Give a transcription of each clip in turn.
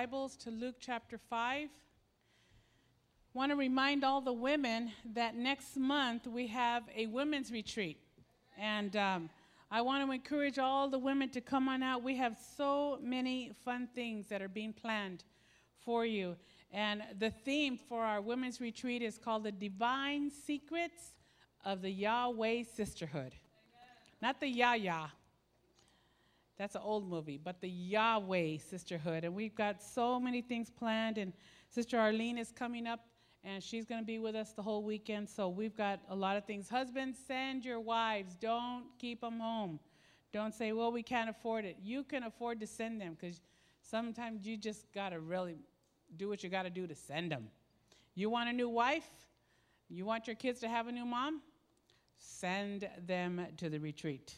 Bibles to Luke chapter 5. Want to remind all the women that next month we have a women's retreat. And um, I want to encourage all the women to come on out. We have so many fun things that are being planned for you. And the theme for our women's retreat is called The Divine Secrets of the Yahweh Sisterhood. Amen. Not the Yah that's an old movie, but the Yahweh Sisterhood. And we've got so many things planned. And Sister Arlene is coming up, and she's going to be with us the whole weekend. So we've got a lot of things. Husbands, send your wives. Don't keep them home. Don't say, well, we can't afford it. You can afford to send them because sometimes you just got to really do what you got to do to send them. You want a new wife? You want your kids to have a new mom? Send them to the retreat.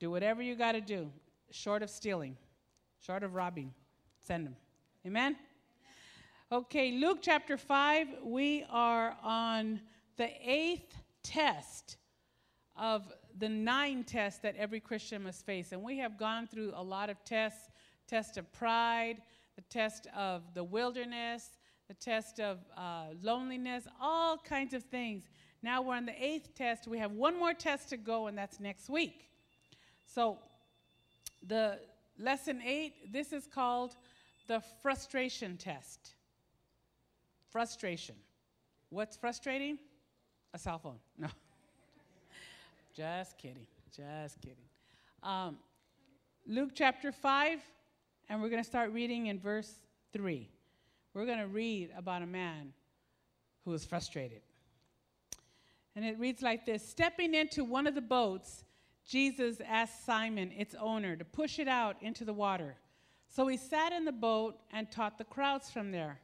Do whatever you got to do short of stealing, short of robbing. Send them. Amen? Okay, Luke chapter 5, we are on the eighth test of the nine tests that every Christian must face. And we have gone through a lot of tests test of pride, the test of the wilderness, the test of uh, loneliness, all kinds of things. Now we're on the eighth test. We have one more test to go, and that's next week. So the lesson eight, this is called the frustration test. Frustration. What's frustrating? A cell phone. No. Just kidding. Just kidding. Um, Luke chapter 5, and we're going to start reading in verse 3. We're going to read about a man who was frustrated. And it reads like this Stepping into one of the boats, Jesus asked Simon, its owner, to push it out into the water. So he sat in the boat and taught the crowds from there.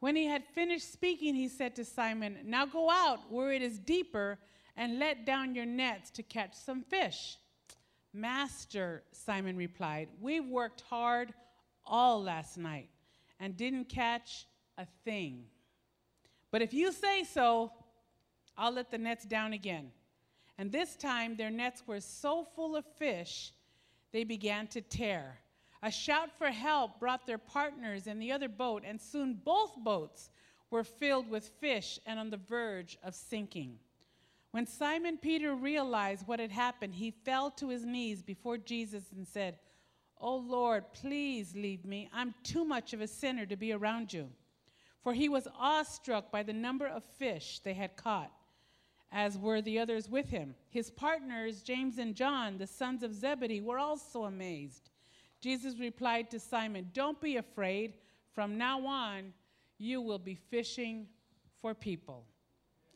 When he had finished speaking, he said to Simon, Now go out where it is deeper and let down your nets to catch some fish. Master, Simon replied, We worked hard all last night and didn't catch a thing. But if you say so, I'll let the nets down again. And this time their nets were so full of fish, they began to tear. A shout for help brought their partners in the other boat, and soon both boats were filled with fish and on the verge of sinking. When Simon Peter realized what had happened, he fell to his knees before Jesus and said, Oh Lord, please leave me. I'm too much of a sinner to be around you. For he was awestruck by the number of fish they had caught as were the others with him. His partners, James and John, the sons of Zebedee, were also amazed. Jesus replied to Simon, Don't be afraid. From now on, you will be fishing for people.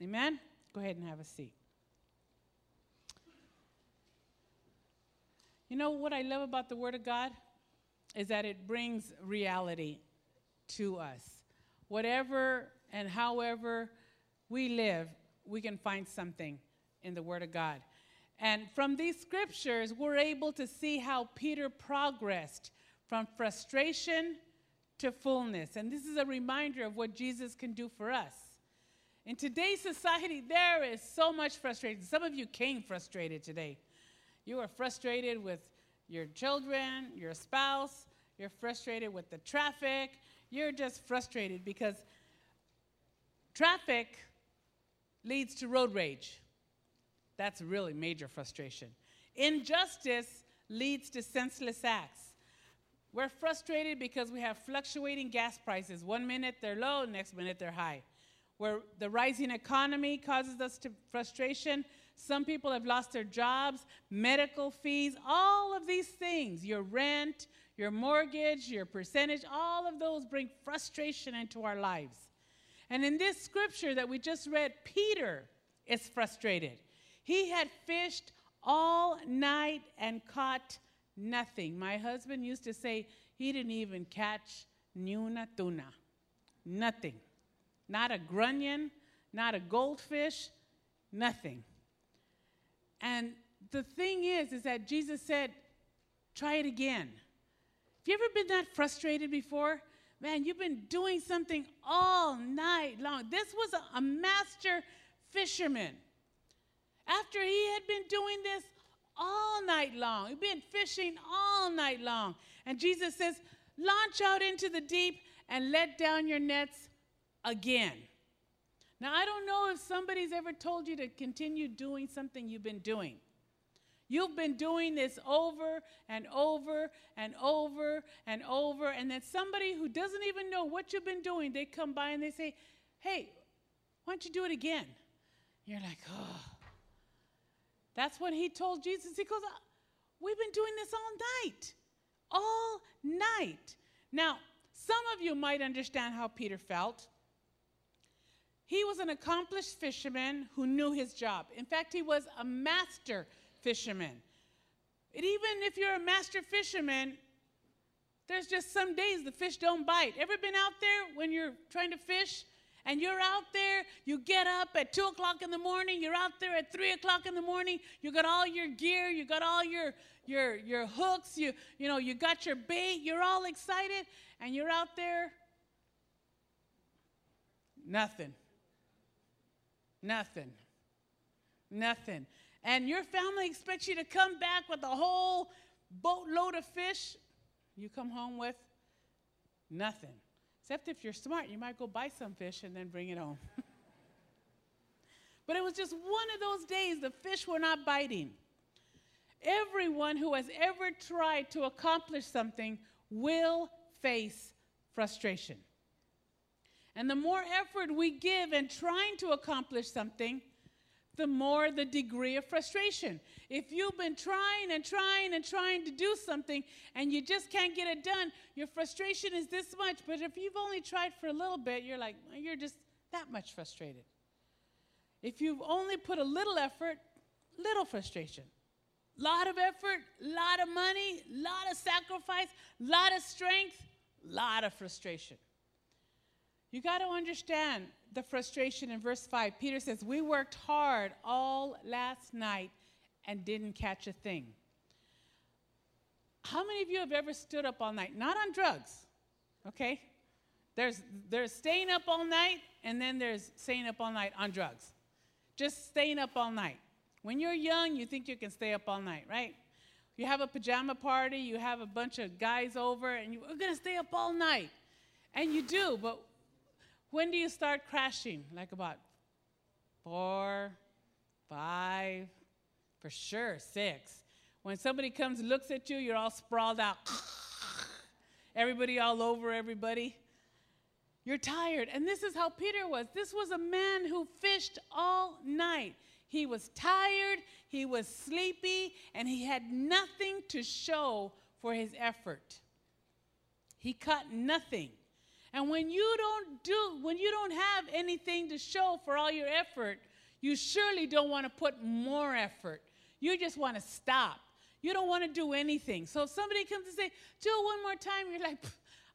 Amen? Go ahead and have a seat. You know what I love about the Word of God? Is that it brings reality to us. Whatever and however we live, we can find something in the Word of God. And from these scriptures, we're able to see how Peter progressed from frustration to fullness. And this is a reminder of what Jesus can do for us. In today's society, there is so much frustration. Some of you came frustrated today. You are frustrated with your children, your spouse, you're frustrated with the traffic. You're just frustrated because traffic leads to road rage. That's really major frustration. Injustice leads to senseless acts. We're frustrated because we have fluctuating gas prices. One minute they're low, next minute they're high. Where the rising economy causes us to frustration. Some people have lost their jobs, medical fees, all of these things, your rent, your mortgage, your percentage, all of those bring frustration into our lives. And in this scripture that we just read, Peter is frustrated. He had fished all night and caught nothing. My husband used to say he didn't even catch ni una tuna. Nothing. Not a grunion, not a goldfish, nothing. And the thing is, is that Jesus said, try it again. Have you ever been that frustrated before? Man, you've been doing something all night long. This was a, a master fisherman. After he had been doing this all night long, he'd been fishing all night long. And Jesus says, launch out into the deep and let down your nets again. Now, I don't know if somebody's ever told you to continue doing something you've been doing. You've been doing this over and over and over and over, and then somebody who doesn't even know what you've been doing, they come by and they say, Hey, why don't you do it again? You're like, Oh. That's what he told Jesus. He goes, uh, We've been doing this all night. All night. Now, some of you might understand how Peter felt. He was an accomplished fisherman who knew his job. In fact, he was a master fisherman. And even if you're a master fisherman, there's just some days the fish don't bite. Ever been out there when you're trying to fish and you're out there, you get up at 2 o'clock in the morning, you're out there at 3 o'clock in the morning, you got all your gear, you got all your, your, your hooks, you, you know, you got your bait, you're all excited, and you're out there, nothing. Nothing. Nothing. And your family expects you to come back with a whole boatload of fish. You come home with nothing. Except if you're smart, you might go buy some fish and then bring it home. but it was just one of those days the fish were not biting. Everyone who has ever tried to accomplish something will face frustration. And the more effort we give in trying to accomplish something, the more the degree of frustration. If you've been trying and trying and trying to do something and you just can't get it done, your frustration is this much. But if you've only tried for a little bit, you're like, you're just that much frustrated. If you've only put a little effort, little frustration. Lot of effort, lot of money, lot of sacrifice, lot of strength, lot of frustration. You got to understand the frustration in verse 5. Peter says, We worked hard all last night and didn't catch a thing. How many of you have ever stood up all night? Not on drugs, okay? There's, there's staying up all night, and then there's staying up all night on drugs. Just staying up all night. When you're young, you think you can stay up all night, right? You have a pajama party, you have a bunch of guys over, and you're gonna stay up all night. And you do, but when do you start crashing? Like about four, five, for sure, six. When somebody comes and looks at you, you're all sprawled out. everybody all over everybody. You're tired. And this is how Peter was. This was a man who fished all night. He was tired, he was sleepy, and he had nothing to show for his effort. He caught nothing. And when you don't do, when you don't have anything to show for all your effort, you surely don't want to put more effort. You just want to stop. You don't want to do anything. So if somebody comes and say, Jill, one more time, you're like,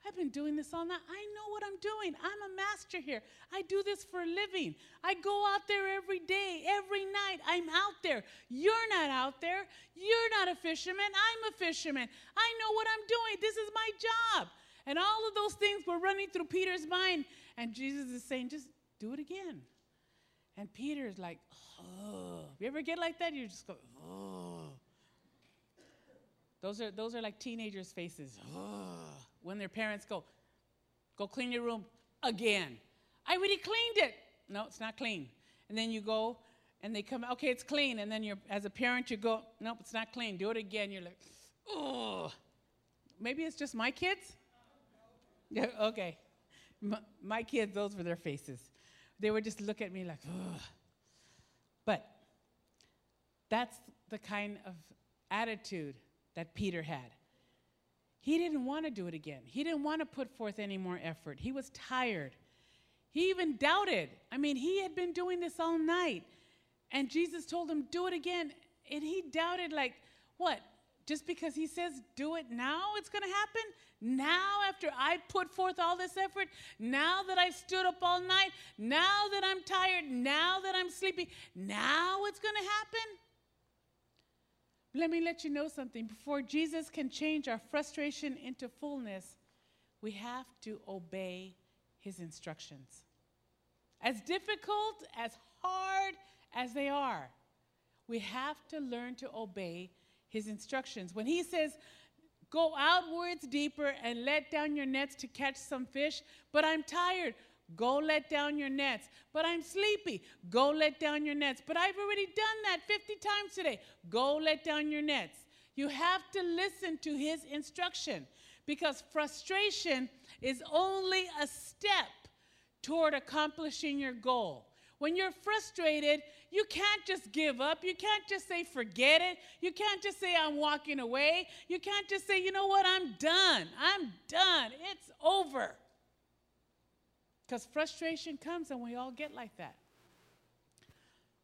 I've been doing this all night. I know what I'm doing. I'm a master here. I do this for a living. I go out there every day, every night. I'm out there. You're not out there. You're not a fisherman. I'm a fisherman. I know what I'm doing. This is my job. And all of those things were running through Peter's mind. And Jesus is saying, just do it again. And Peter's like, oh. You ever get like that? You just go, oh. Those are, those are like teenagers' faces. Oh. When their parents go, go clean your room again. I already cleaned it. No, it's not clean. And then you go and they come, okay, it's clean. And then you're, as a parent, you go, nope, it's not clean. Do it again. You're like, oh. Maybe it's just my kids. Okay. My, my, kids, those were their faces. They would just look at me like, Ugh. But that's the kind of attitude that Peter had. He didn't want to do it again. He didn't want to put forth any more effort. He was tired. He even doubted. I mean, he had been doing this all night. And Jesus told him, do it again. And he doubted, like, what? Just because he says, do it now, it's going to happen? Now, after I put forth all this effort, now that I stood up all night, now that I'm tired, now that I'm sleepy, now it's going to happen? Let me let you know something. Before Jesus can change our frustration into fullness, we have to obey his instructions. As difficult, as hard as they are, we have to learn to obey his instructions. When he says, Go outwards deeper and let down your nets to catch some fish. But I'm tired. Go let down your nets. But I'm sleepy. Go let down your nets. But I've already done that 50 times today. Go let down your nets. You have to listen to his instruction because frustration is only a step toward accomplishing your goal. When you're frustrated, you can't just give up. You can't just say, forget it. You can't just say, I'm walking away. You can't just say, you know what, I'm done. I'm done. It's over. Because frustration comes and we all get like that.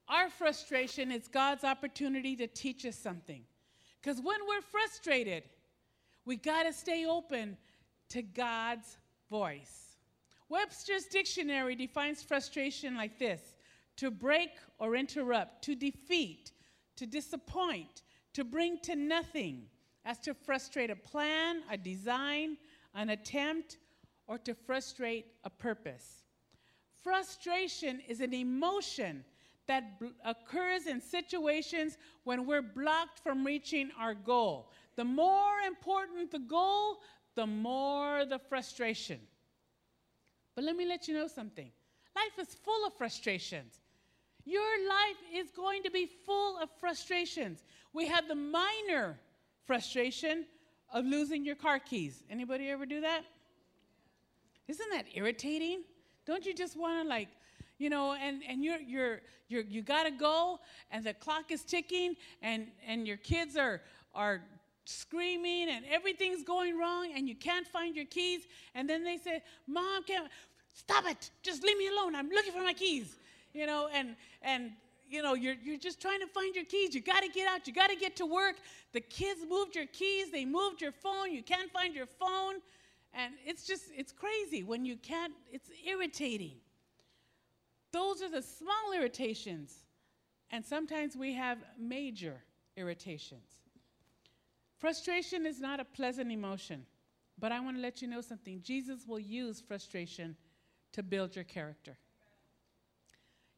Our frustration is God's opportunity to teach us something. Because when we're frustrated, we got to stay open to God's voice. Webster's dictionary defines frustration like this to break or interrupt, to defeat, to disappoint, to bring to nothing, as to frustrate a plan, a design, an attempt, or to frustrate a purpose. Frustration is an emotion that occurs in situations when we're blocked from reaching our goal. The more important the goal, the more the frustration. But let me let you know something life is full of frustrations. Your life is going to be full of frustrations. We have the minor frustration of losing your car keys. Anybody ever do that? Isn't that irritating? Don't you just want to like, you know, and, and you're, you're, you're, you got to go and the clock is ticking and, and your kids are, are screaming and everything's going wrong and you can't find your keys. And then they say, Mom, can't, stop it. Just leave me alone. I'm looking for my keys. You know, and, and, you know, you're, you're just trying to find your keys. You got to get out. You got to get to work. The kids moved your keys. They moved your phone. You can't find your phone. And it's just, it's crazy when you can't, it's irritating. Those are the small irritations. And sometimes we have major irritations. Frustration is not a pleasant emotion, but I want to let you know something. Jesus will use frustration to build your character.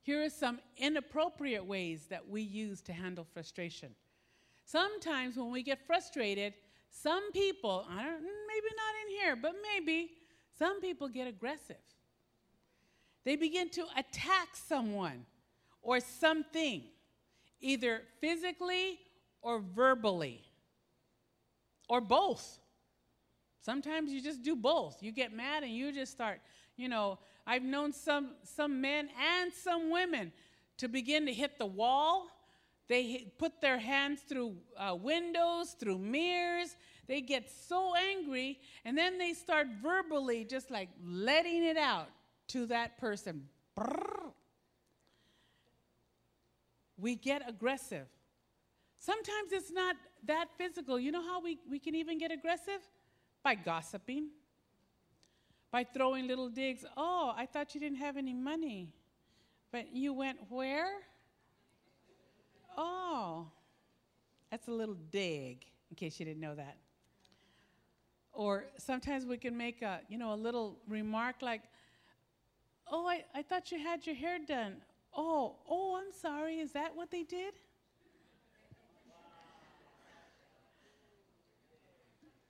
Here are some inappropriate ways that we use to handle frustration. Sometimes when we get frustrated, some people, I don't, maybe not in here, but maybe, some people get aggressive. They begin to attack someone or something, either physically or verbally, or both. Sometimes you just do both. You get mad and you just start, you know, I've known some, some men and some women to begin to hit the wall. They hit, put their hands through uh, windows, through mirrors. They get so angry, and then they start verbally just like letting it out to that person. Brrr. We get aggressive. Sometimes it's not that physical. You know how we, we can even get aggressive? By gossiping by throwing little digs. Oh, I thought you didn't have any money. But you went where? Oh, that's a little dig, in case you didn't know that. Or sometimes we can make a, you know, a little remark like, oh, I, I thought you had your hair done. Oh, oh, I'm sorry. Is that what they did?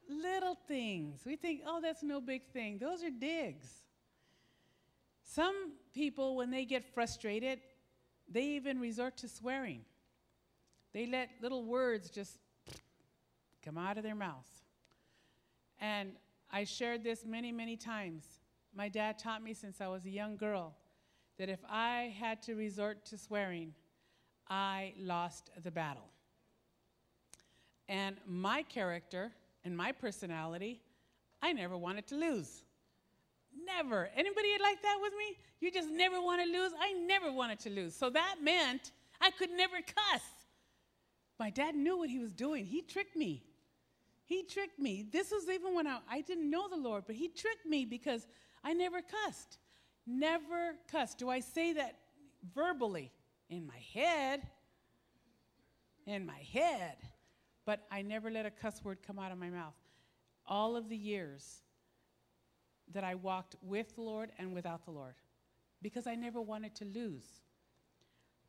Little things. We think, oh, that's no big thing. Those are digs. Some people, when they get frustrated, they even resort to swearing. They let little words just come out of their mouth. And I shared this many, many times. My dad taught me since I was a young girl that if I had to resort to swearing, I lost the battle. And my character, and my personality, I never wanted to lose. Never. Anybody like that with me? You just never want to lose? I never wanted to lose. So that meant I could never cuss. My dad knew what he was doing. He tricked me. He tricked me. This was even when I, I didn't know the Lord, but he tricked me because I never cussed. Never cussed. Do I say that verbally? In my head. In my head but I never let a cuss word come out of my mouth. All of the years that I walked with the Lord and without the Lord, because I never wanted to lose.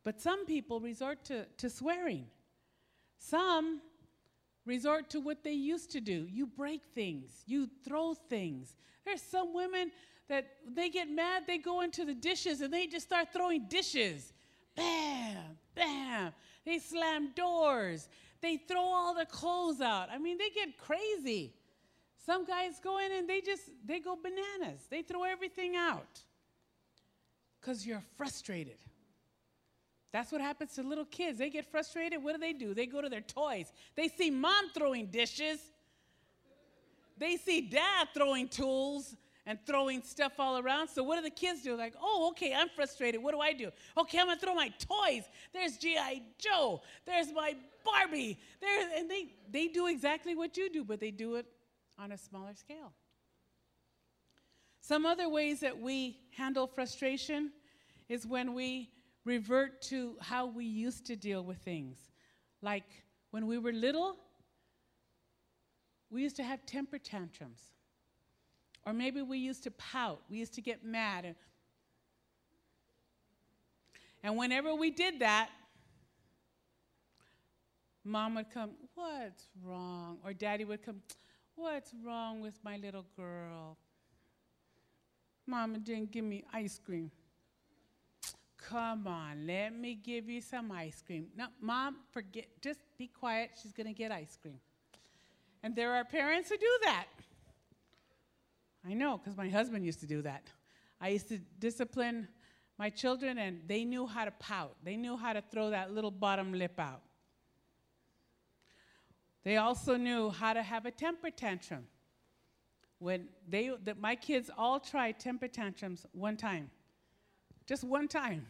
But some people resort to, to swearing. Some resort to what they used to do. You break things, you throw things. There's some women that they get mad, they go into the dishes and they just start throwing dishes. Bam. They slam doors. They throw all the clothes out. I mean, they get crazy. Some guys go in and they just they go bananas. They throw everything out. Cuz you're frustrated. That's what happens to little kids. They get frustrated. What do they do? They go to their toys. They see mom throwing dishes. They see dad throwing tools and throwing stuff all around. So what do the kids do? Like, oh, okay, I'm frustrated. What do I do? Okay, I'm gonna throw my toys. There's G.I. Joe. There's my Barbie. There, and they, they do exactly what you do, but they do it on a smaller scale. Some other ways that we handle frustration is when we revert to how we used to deal with things. Like when we were little, we used to have temper tantrums. Or maybe we used to pout, we used to get mad. And, whenever we did that, mom would come, What's wrong? Or daddy would come, What's wrong with my little girl? Mama didn't give me ice cream. Come on, let me give you some ice cream. No, mom, forget, just be quiet. She's going to get ice cream. And there are parents who do that. I know, because my husband used to do that. I used to discipline my children, and they knew how to pout. They knew how to throw that little bottom lip out. They also knew how to have a temper tantrum. When they, the, my kids all tried temper tantrums one time, just one time.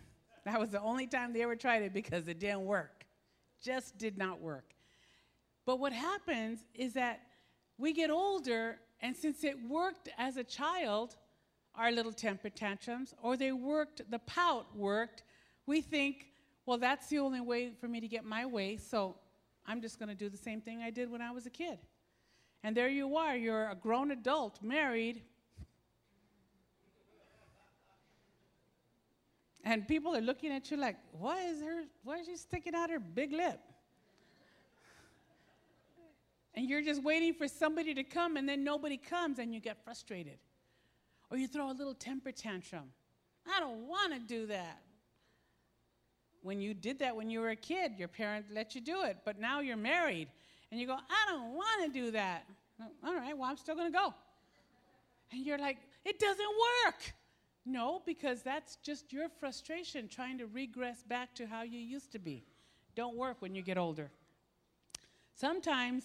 That was the only time they ever tried it because it didn't work. Just did not work. But what happens is that we get older, and since it worked as a child, our little temper tantrums, or they worked, the pout worked, we think, well, that's the only way for me to get my way, so I'm just going to do the same thing I did when I was a kid. And there you are, you're a grown adult, married, And people are looking at you like, why is her, why is she sticking out her big lip? And you're just waiting for somebody to come, and then nobody comes, and you get frustrated. Or you throw a little temper tantrum. I don't want to do that. When you did that when you were a kid, your parent let you do it, but now you're married, and you go, I don't want to do that. All right, well, I'm still going to go. And you're like, it doesn't work. No, because that's just your frustration trying to regress back to how you used to be. Don't work when you get older. Sometimes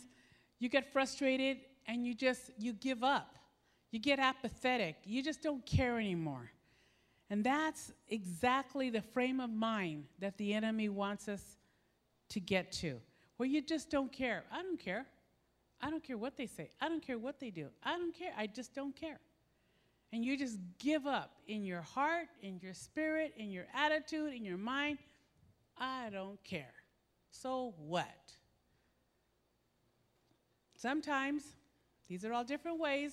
you get frustrated and you just you give up. You get apathetic. You just don't care anymore. And that's exactly the frame of mind that the enemy wants us to get to. Where you just don't care. I don't care. I don't care what they say. I don't care what they do. I don't care. I just don't care and you just give up in your heart, in your spirit, in your attitude, in your mind, I don't care. So what? Sometimes, these are all different ways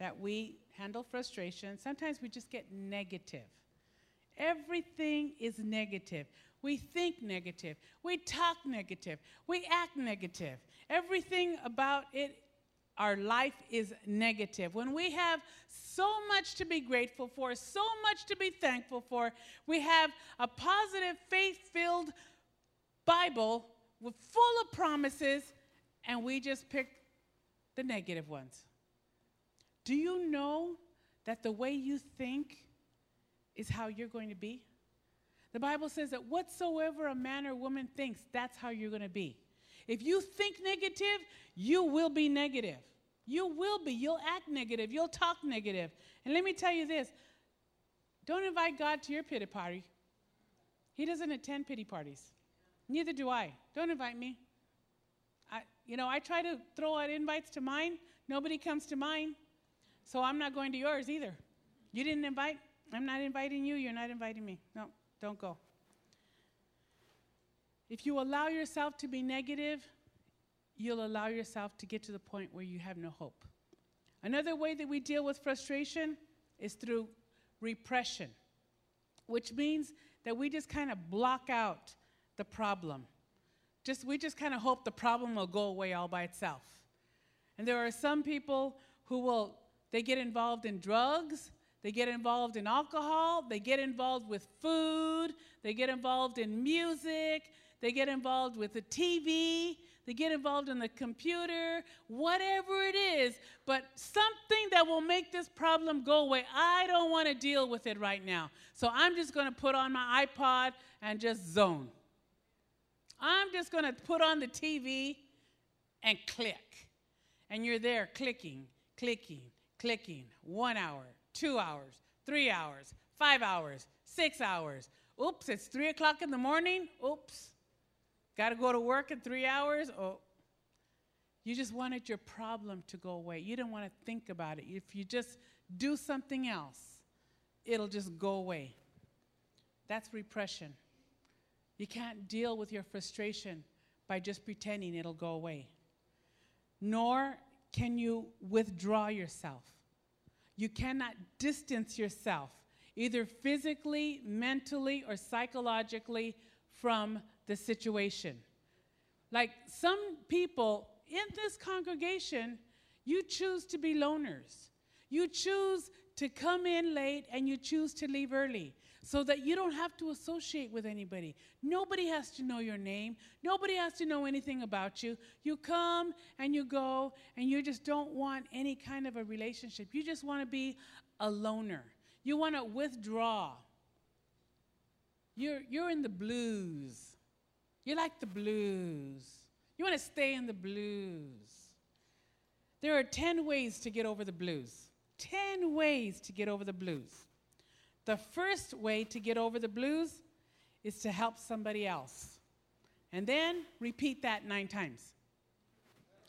that we handle frustration. Sometimes we just get negative. Everything is negative. We think negative. We talk negative. We act negative. Everything about it our life is negative. When we have so much to be grateful for, so much to be thankful for, we have a positive, faith filled Bible with full of promises, and we just pick the negative ones. Do you know that the way you think is how you're going to be? The Bible says that whatsoever a man or woman thinks, that's how you're going to be. If you think negative, you will be negative. You will be. You'll act negative. You'll talk negative. And let me tell you this don't invite God to your pity party. He doesn't attend pity parties. Neither do I. Don't invite me. You know, I try to throw out invites to mine. Nobody comes to mine. So I'm not going to yours either. You didn't invite? I'm not inviting you. You're not inviting me. No, don't go. If you allow yourself to be negative, you'll allow yourself to get to the point where you have no hope. Another way that we deal with frustration is through repression, which means that we just kind of block out the problem just we just kind of hope the problem will go away all by itself. And there are some people who will they get involved in drugs, they get involved in alcohol, they get involved with food, they get involved in music, they get involved with the TV, they get involved in the computer, whatever it is, but something that will make this problem go away. I don't want to deal with it right now. So I'm just going to put on my iPod and just zone. I'm just going to put on the TV and click. And you're there clicking, clicking, clicking. One hour, two hours, three hours, five hours, six hours. Oops, it's three o'clock in the morning. Oops. Got to go to work in three hours? Oh, you just wanted your problem to go away. You didn't want to think about it. If you just do something else, it'll just go away. That's repression. You can't deal with your frustration by just pretending it'll go away. Nor can you withdraw yourself. You cannot distance yourself, either physically, mentally, or psychologically, from the situation. Like some people in this congregation, you choose to be loners. You choose to come in late and you choose to leave early so that you don't have to associate with anybody. Nobody has to know your name. Nobody has to know anything about you. You come and you go and you just don't want any kind of a relationship. You just want to be a loner. You want to withdraw. You're, you're in the blues. You like the blues. You want to stay in the blues. There are 10 ways to get over the blues. 10 ways to get over the blues. The first way to get over the blues is to help somebody else. And then repeat that nine times.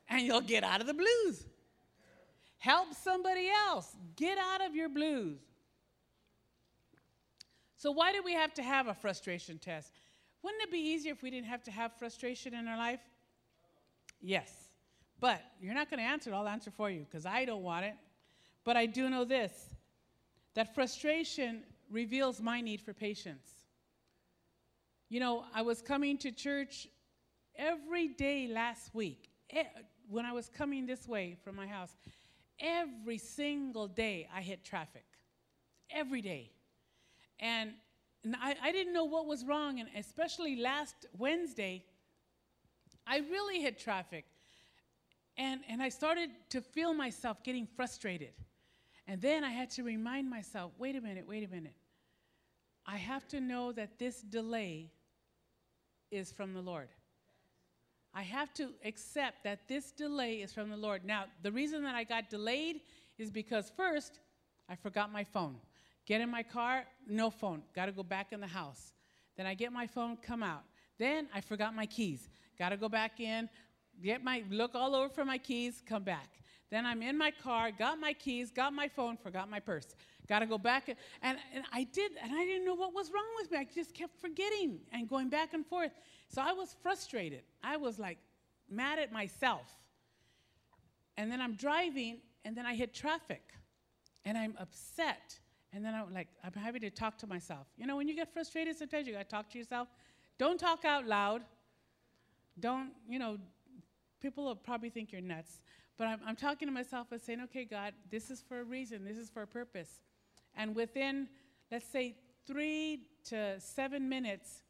And you'll get out of the blues. Help somebody else. Get out of your blues. So, why do we have to have a frustration test? Wouldn't it be easier if we didn't have to have frustration in our life? Yes. But you're not going to answer it. I'll answer for you because I don't want it. But I do know this that frustration reveals my need for patience. You know, I was coming to church every day last week. When I was coming this way from my house, every single day I hit traffic. Every day. And and I, I didn't know what was wrong, and especially last Wednesday, I really hit traffic. And, and I started to feel myself getting frustrated. And then I had to remind myself wait a minute, wait a minute. I have to know that this delay is from the Lord. I have to accept that this delay is from the Lord. Now, the reason that I got delayed is because first, I forgot my phone. Get in my car, no phone. Got to go back in the house. Then I get my phone, come out. Then I forgot my keys. Got to go back in, get my look all over for my keys, come back. Then I'm in my car, got my keys, got my phone, forgot my purse. Got to go back. And, and I did, and I didn't know what was wrong with me. I just kept forgetting and going back and forth. So I was frustrated. I was like mad at myself. And then I'm driving, and then I hit traffic, and I'm upset. And then I'm like, I'm having to talk to myself. You know, when you get frustrated, sometimes you got to talk to yourself. Don't talk out loud. Don't, you know, people will probably think you're nuts. But I'm, I'm talking to myself and saying, okay, God, this is for a reason, this is for a purpose. And within, let's say, three to seven minutes,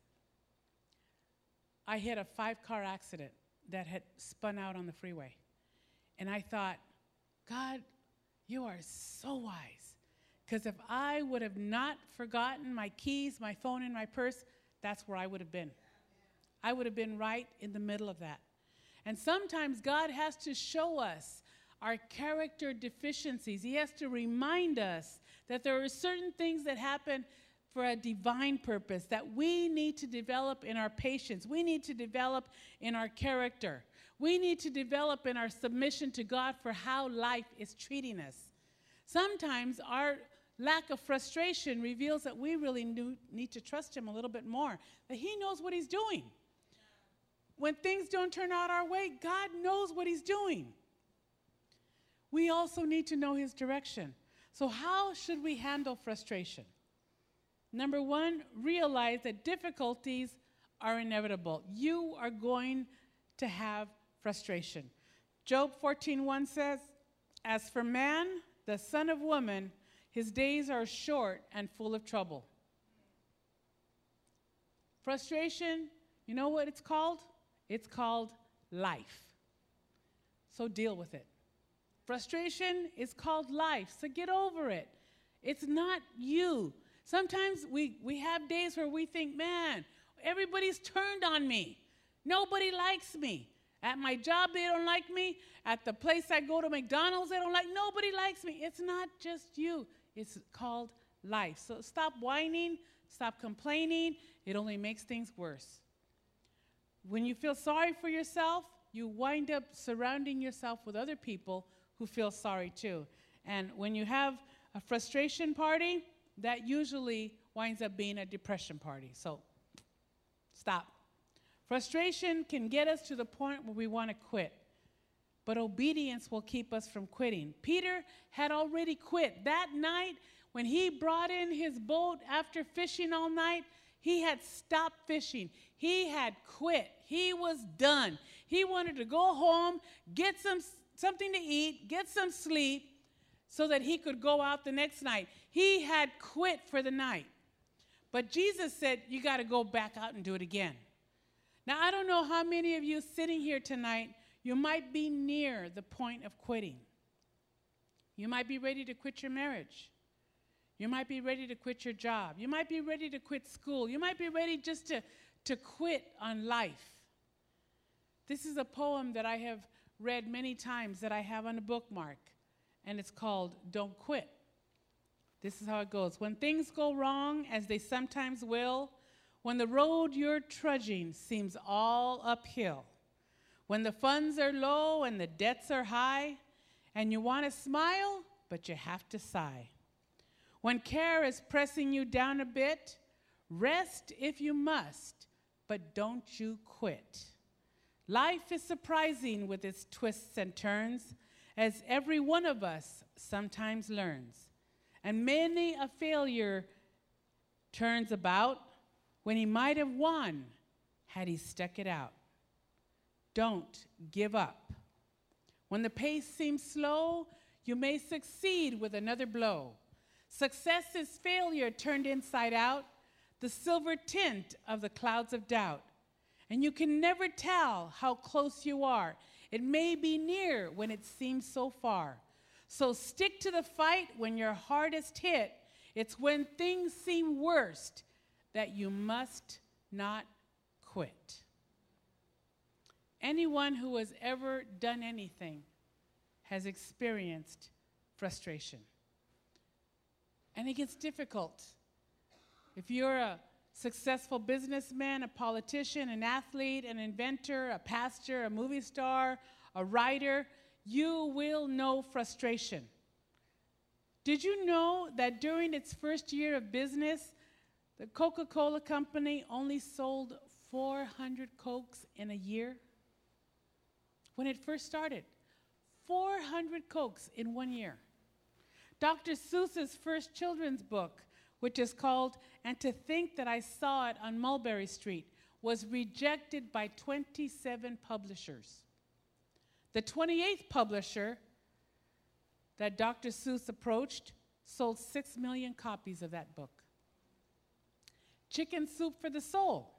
I hit a five car accident that had spun out on the freeway. And I thought, God, you are so wise. Because if I would have not forgotten my keys, my phone, and my purse, that's where I would have been. I would have been right in the middle of that. And sometimes God has to show us our character deficiencies. He has to remind us that there are certain things that happen for a divine purpose that we need to develop in our patience. We need to develop in our character. We need to develop in our submission to God for how life is treating us. Sometimes our lack of frustration reveals that we really need to trust Him a little bit more, that He knows what He's doing. When things don't turn out our way, God knows what He's doing. We also need to know His direction. So, how should we handle frustration? Number one, realize that difficulties are inevitable. You are going to have frustration. Job 14:1 says, "As for man, the son of woman, his days are short and full of trouble." Frustration, you know what it's called? It's called life. So deal with it. Frustration is called life, so get over it. It's not you. Sometimes we, we have days where we think, man, everybody's turned on me. Nobody likes me. At my job, they don't like me. At the place I go to McDonald's, they don't like nobody likes me. It's not just you. It's called life. So stop whining, stop complaining. It only makes things worse. When you feel sorry for yourself, you wind up surrounding yourself with other people who feel sorry too. And when you have a frustration party, that usually winds up being a depression party. So stop. Frustration can get us to the point where we want to quit, but obedience will keep us from quitting. Peter had already quit. That night, when he brought in his boat after fishing all night, he had stopped fishing. He had quit. He was done. He wanted to go home, get some something to eat, get some sleep so that he could go out the next night. He had quit for the night. But Jesus said, You got to go back out and do it again. Now, I don't know how many of you sitting here tonight, you might be near the point of quitting. You might be ready to quit your marriage. You might be ready to quit your job. You might be ready to quit school. You might be ready just to, to quit on life. This is a poem that I have read many times that I have on a bookmark, and it's called Don't Quit. This is how it goes. When things go wrong, as they sometimes will, when the road you're trudging seems all uphill, when the funds are low and the debts are high, and you want to smile, but you have to sigh. When care is pressing you down a bit, rest if you must, but don't you quit. Life is surprising with its twists and turns, as every one of us sometimes learns. And many a failure turns about when he might have won had he stuck it out. Don't give up. When the pace seems slow, you may succeed with another blow. Success is failure turned inside out, the silver tint of the clouds of doubt and you can never tell how close you are. It may be near when it seems so far. So stick to the fight when you're hardest hit. It's when things seem worst that you must not quit. Anyone who has ever done anything has experienced frustration. And it gets difficult. If you're a successful businessman, a politician, an athlete, an inventor, a pastor, a movie star, a writer, you will know frustration. Did you know that during its first year of business, the Coca Cola Company only sold 400 Cokes in a year? When it first started, 400 Cokes in one year. Dr. Seuss's first children's book which is called And to Think That I Saw It on Mulberry Street, was rejected by 27 publishers. The 28th publisher that Dr. Seuss approached sold 6 million copies of that book. Chicken Soup for the Soul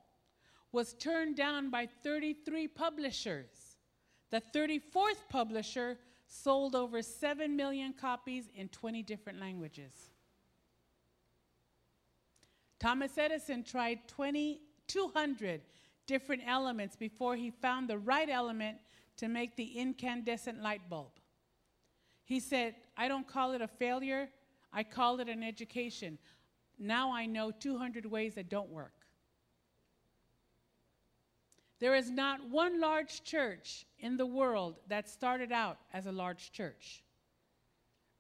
was turned down by 33 publishers. The 34th publisher sold over 7 million copies in 20 different languages. Thomas Edison tried 2,200 different elements before he found the right element to make the incandescent light bulb. He said, I don't call it a failure, I call it an education. Now I know 200 ways that don't work. There is not one large church in the world that started out as a large church.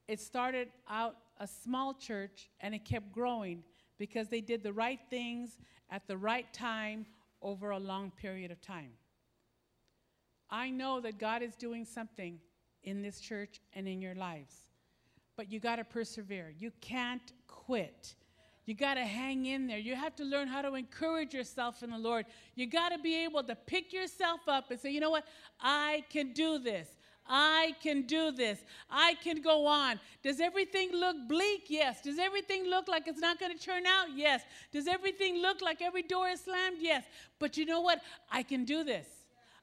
It started out a small church and it kept growing because they did the right things at the right time over a long period of time. I know that God is doing something in this church and in your lives, but you got to persevere. You can't quit. You got to hang in there. You have to learn how to encourage yourself in the Lord. You got to be able to pick yourself up and say, you know what? I can do this. I can do this. I can go on. Does everything look bleak? Yes. Does everything look like it's not going to turn out? Yes. Does everything look like every door is slammed? Yes. But you know what? I can do this.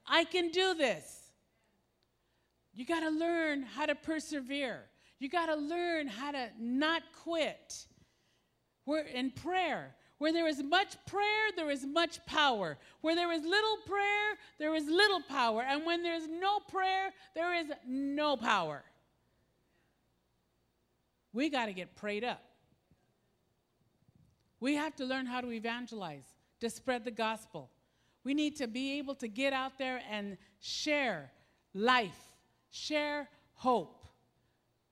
I can do this. You got to learn how to persevere. You got to learn how to not quit. We're in prayer. Where there is much prayer, there is much power. Where there is little prayer, there is little power. And when there's no prayer, there is no power. We got to get prayed up. We have to learn how to evangelize, to spread the gospel. We need to be able to get out there and share life, share hope.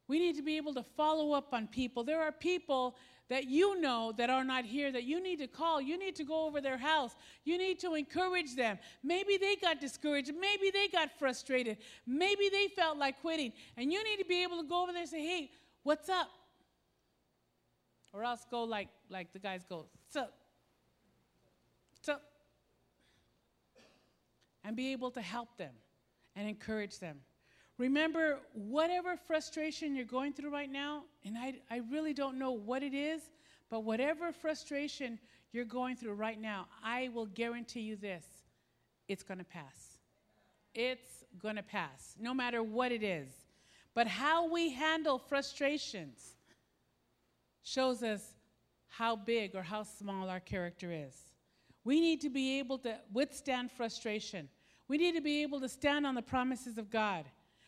We need to be able to follow up on people. There are people that you know that are not here that you need to call. You need to go over their house. You need to encourage them. Maybe they got discouraged. Maybe they got frustrated. Maybe they felt like quitting. And you need to be able to go over there and say, hey, what's up? Or else go like, like the guys go, so, so. And be able to help them and encourage them. Remember, whatever frustration you're going through right now, and I, I really don't know what it is, but whatever frustration you're going through right now, I will guarantee you this it's going to pass. It's going to pass, no matter what it is. But how we handle frustrations shows us how big or how small our character is. We need to be able to withstand frustration. We need to be able to stand on the promises of God.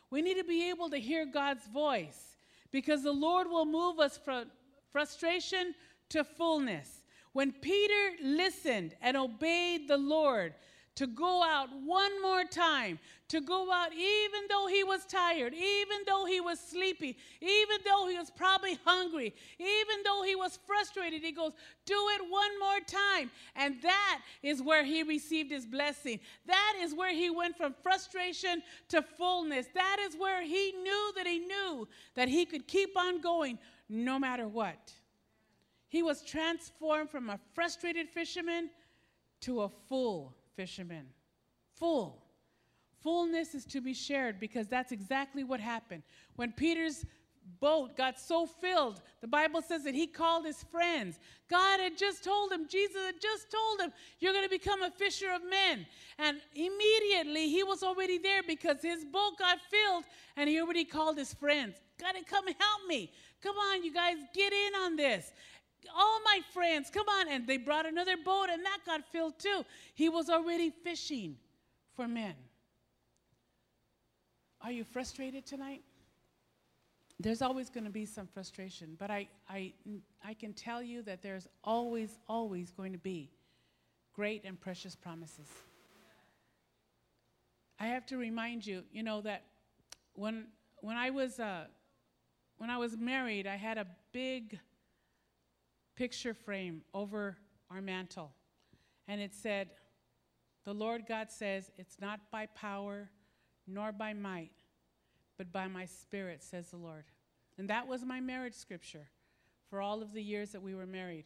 We need to be able to hear God's voice because the Lord will move us from frustration to fullness. When Peter listened and obeyed the Lord, to go out one more time, to go out even though he was tired, even though he was sleepy, even though he was probably hungry, even though he was frustrated. He goes, Do it one more time. And that is where he received his blessing. That is where he went from frustration to fullness. That is where he knew that he knew that he could keep on going no matter what. He was transformed from a frustrated fisherman to a full fishermen. Full. Fullness is to be shared because that's exactly what happened. When Peter's boat got so filled, the Bible says that he called his friends. God had just told him, Jesus had just told him, You're going to become a fisher of men. And immediately he was already there because his boat got filled and he already called his friends. God, come help me. Come on, you guys, get in on this all my friends, come on. And they brought another boat, and that got filled too. He was already fishing for men. Are you frustrated tonight? There's always going to be some frustration, but I, I, I can tell you that there's always, always going to be great and precious promises. I have to remind you, you know, that when, when, I was, uh, when I was married, I had a big picture frame over our mantle. And it said, The Lord God says, It's not by power nor by might, but by my spirit, says the Lord. And that was my marriage scripture for all of the years that we were married.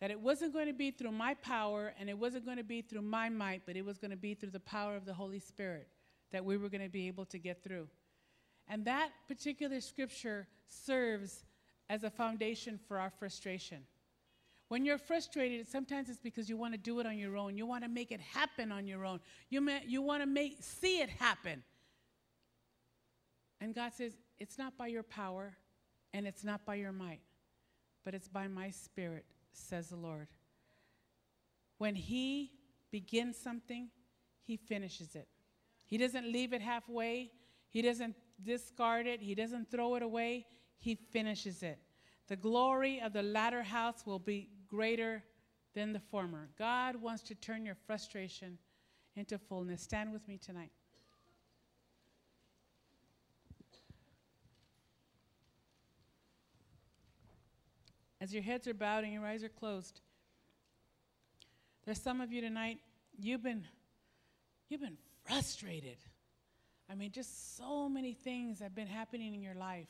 That it wasn't going to be through my power and it wasn't going to be through my might, but it was going to be through the power of the Holy Spirit that we were going to be able to get through. And that particular scripture serves as a foundation for our frustration. When you're frustrated, sometimes it's because you want to do it on your own. You want to make it happen on your own. You, may, you want to make, see it happen. And God says, it's not by your power and it's not by your might, but it's by my spirit, says the Lord. When He begins something, He finishes it. He doesn't leave it halfway, He doesn't discard it, He doesn't throw it away he finishes it. The glory of the latter house will be greater than the former. God wants to turn your frustration into fullness. Stand with me tonight. As your heads are bowed and your eyes are closed, there's some of you tonight, you've been you've been frustrated. I mean, just so many things have been happening in your life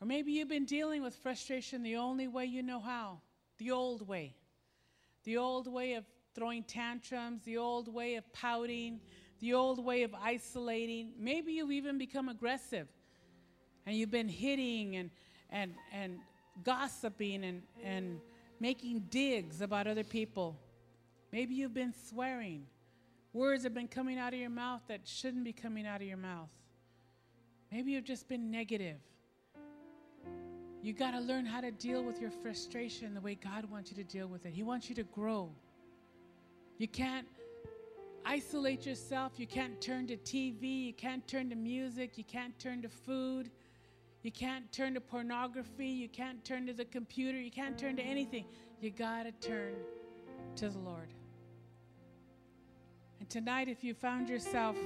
Or maybe you've been dealing with frustration the only way you know how the old way. The old way of throwing tantrums, the old way of pouting, the old way of isolating. Maybe you've even become aggressive and you've been hitting and, and, and gossiping and, and making digs about other people. Maybe you've been swearing. Words have been coming out of your mouth that shouldn't be coming out of your mouth. Maybe you've just been negative. You got to learn how to deal with your frustration the way God wants you to deal with it. He wants you to grow. You can't isolate yourself. You can't turn to TV. You can't turn to music. You can't turn to food. You can't turn to pornography. You can't turn to the computer. You can't turn to anything. You got to turn to the Lord. And tonight, if you found yourself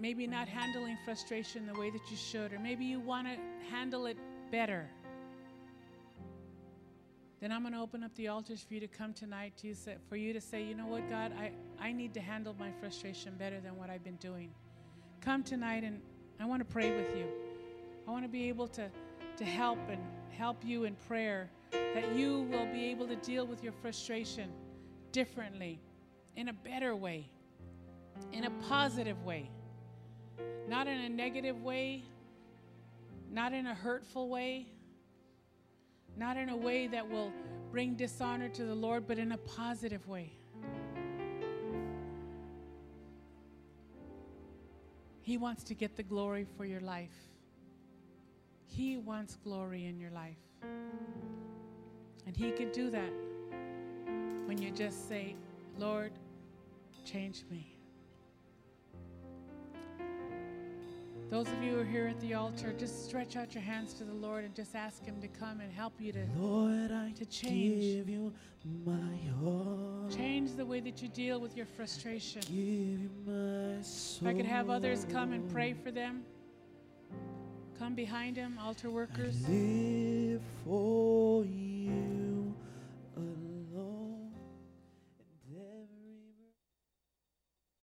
maybe not handling frustration the way that you should, or maybe you want to handle it better, then I'm going to open up the altars for you to come tonight to say, for you to say, you know what, God, I, I need to handle my frustration better than what I've been doing. Come tonight and I want to pray with you. I want to be able to, to help and help you in prayer that you will be able to deal with your frustration differently, in a better way, in a positive way, not in a negative way, not in a hurtful way, not in a way that will bring dishonor to the Lord, but in a positive way. He wants to get the glory for your life. He wants glory in your life. And He can do that when you just say, Lord, change me. Those of you who are here at the altar, just stretch out your hands to the Lord and just ask Him to come and help you to, Lord, I to change. you my heart. Change the way that you deal with your frustration. Give you my soul. If I could have others come and pray for them, come behind Him, altar I workers. live for